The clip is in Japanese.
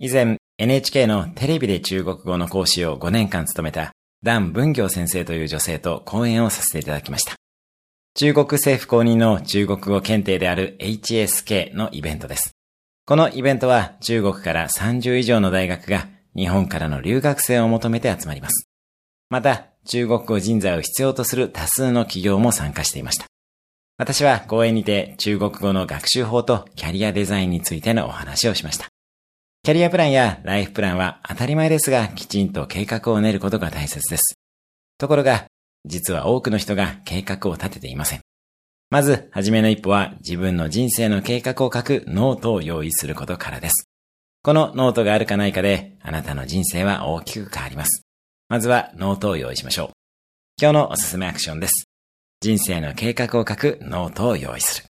以前 NHK のテレビで中国語の講師を5年間務めたダン・文行先生という女性と講演をさせていただきました。中国政府公認の中国語検定である HSK のイベントです。このイベントは中国から30以上の大学が日本からの留学生を求めて集まります。また、中国語人材を必要とする多数の企業も参加していました。私は講演にて中国語の学習法とキャリアデザインについてのお話をしました。キャリアプランやライフプランは当たり前ですが、きちんと計画を練ることが大切です。ところが、実は多くの人が計画を立てていません。まず、はじめの一歩は自分の人生の計画を書くノートを用意することからです。このノートがあるかないかで、あなたの人生は大きく変わります。まずはノートを用意しましょう。今日のおすすめアクションです。人生の計画を書くノートを用意する。